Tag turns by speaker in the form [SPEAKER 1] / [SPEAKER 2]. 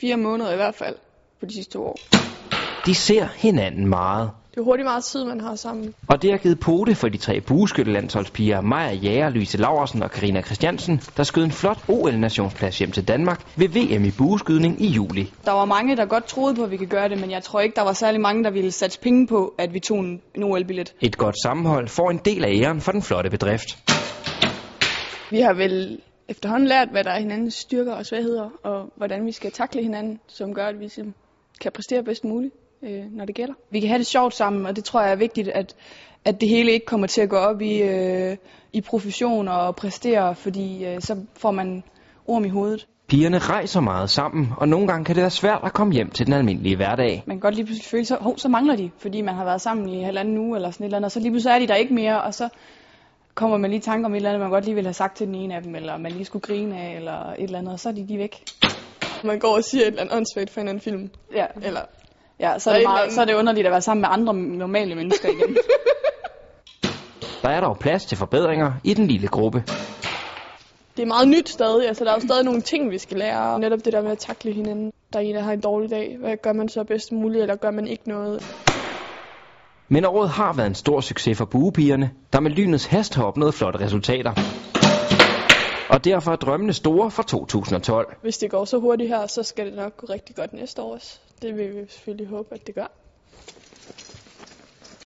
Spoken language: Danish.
[SPEAKER 1] fire måneder i hvert fald på de sidste to år.
[SPEAKER 2] De ser hinanden meget.
[SPEAKER 1] Det er hurtigt meget tid, man har sammen.
[SPEAKER 2] Og det har givet pote for de tre bueskyttelandsholdspiger Maja Jæger, Louise Laversen og Karina Christiansen, der skød en flot OL-nationsplads hjem til Danmark ved VM i bueskydning i juli.
[SPEAKER 1] Der var mange, der godt troede på, at vi kan gøre det, men jeg tror ikke, der var særlig mange, der ville satse penge på, at vi tog en, en OL-billet.
[SPEAKER 2] Et godt sammenhold får en del af æren for den flotte bedrift.
[SPEAKER 1] Vi har vel efterhånden lært, hvad der er hinandens styrker og svagheder, og hvordan vi skal takle hinanden, som gør, at vi kan præstere bedst muligt, øh, når det gælder. Vi kan have det sjovt sammen, og det tror jeg er vigtigt, at, at det hele ikke kommer til at gå op i, øh, i profession og præstere, fordi øh, så får man orm i hovedet.
[SPEAKER 2] Pigerne rejser meget sammen, og nogle gange kan det være svært at komme hjem til den almindelige hverdag.
[SPEAKER 1] Man kan godt lige pludselig føle, så, hov, så mangler de, fordi man har været sammen i halvanden uge eller sådan et eller andet, og så lige pludselig er de der ikke mere, og så kommer man lige i tanke om et eller andet, man godt lige ville have sagt til den ene af dem, eller man lige skulle grine af, eller et eller andet, og så er de, de væk. Man går og siger et eller andet åndssvagt for en anden film. Ja. Eller, ja, så er, det meget, så er det underligt at være sammen med andre normale mennesker igen.
[SPEAKER 2] Der er dog plads til forbedringer i den lille gruppe.
[SPEAKER 1] Det er meget nyt stadig, altså der er jo stadig nogle ting, vi skal lære. Netop det der med at takle hinanden. Der er en, der har en dårlig dag. Hvad gør man så bedst muligt, eller gør man ikke noget?
[SPEAKER 2] Men året har været en stor succes for buepigerne, der med lynets hast har opnået flotte resultater. Og derfor er drømmene store for 2012.
[SPEAKER 1] Hvis det går så hurtigt her, så skal det nok gå rigtig godt næste år også. Det vil vi selvfølgelig håbe, at det gør.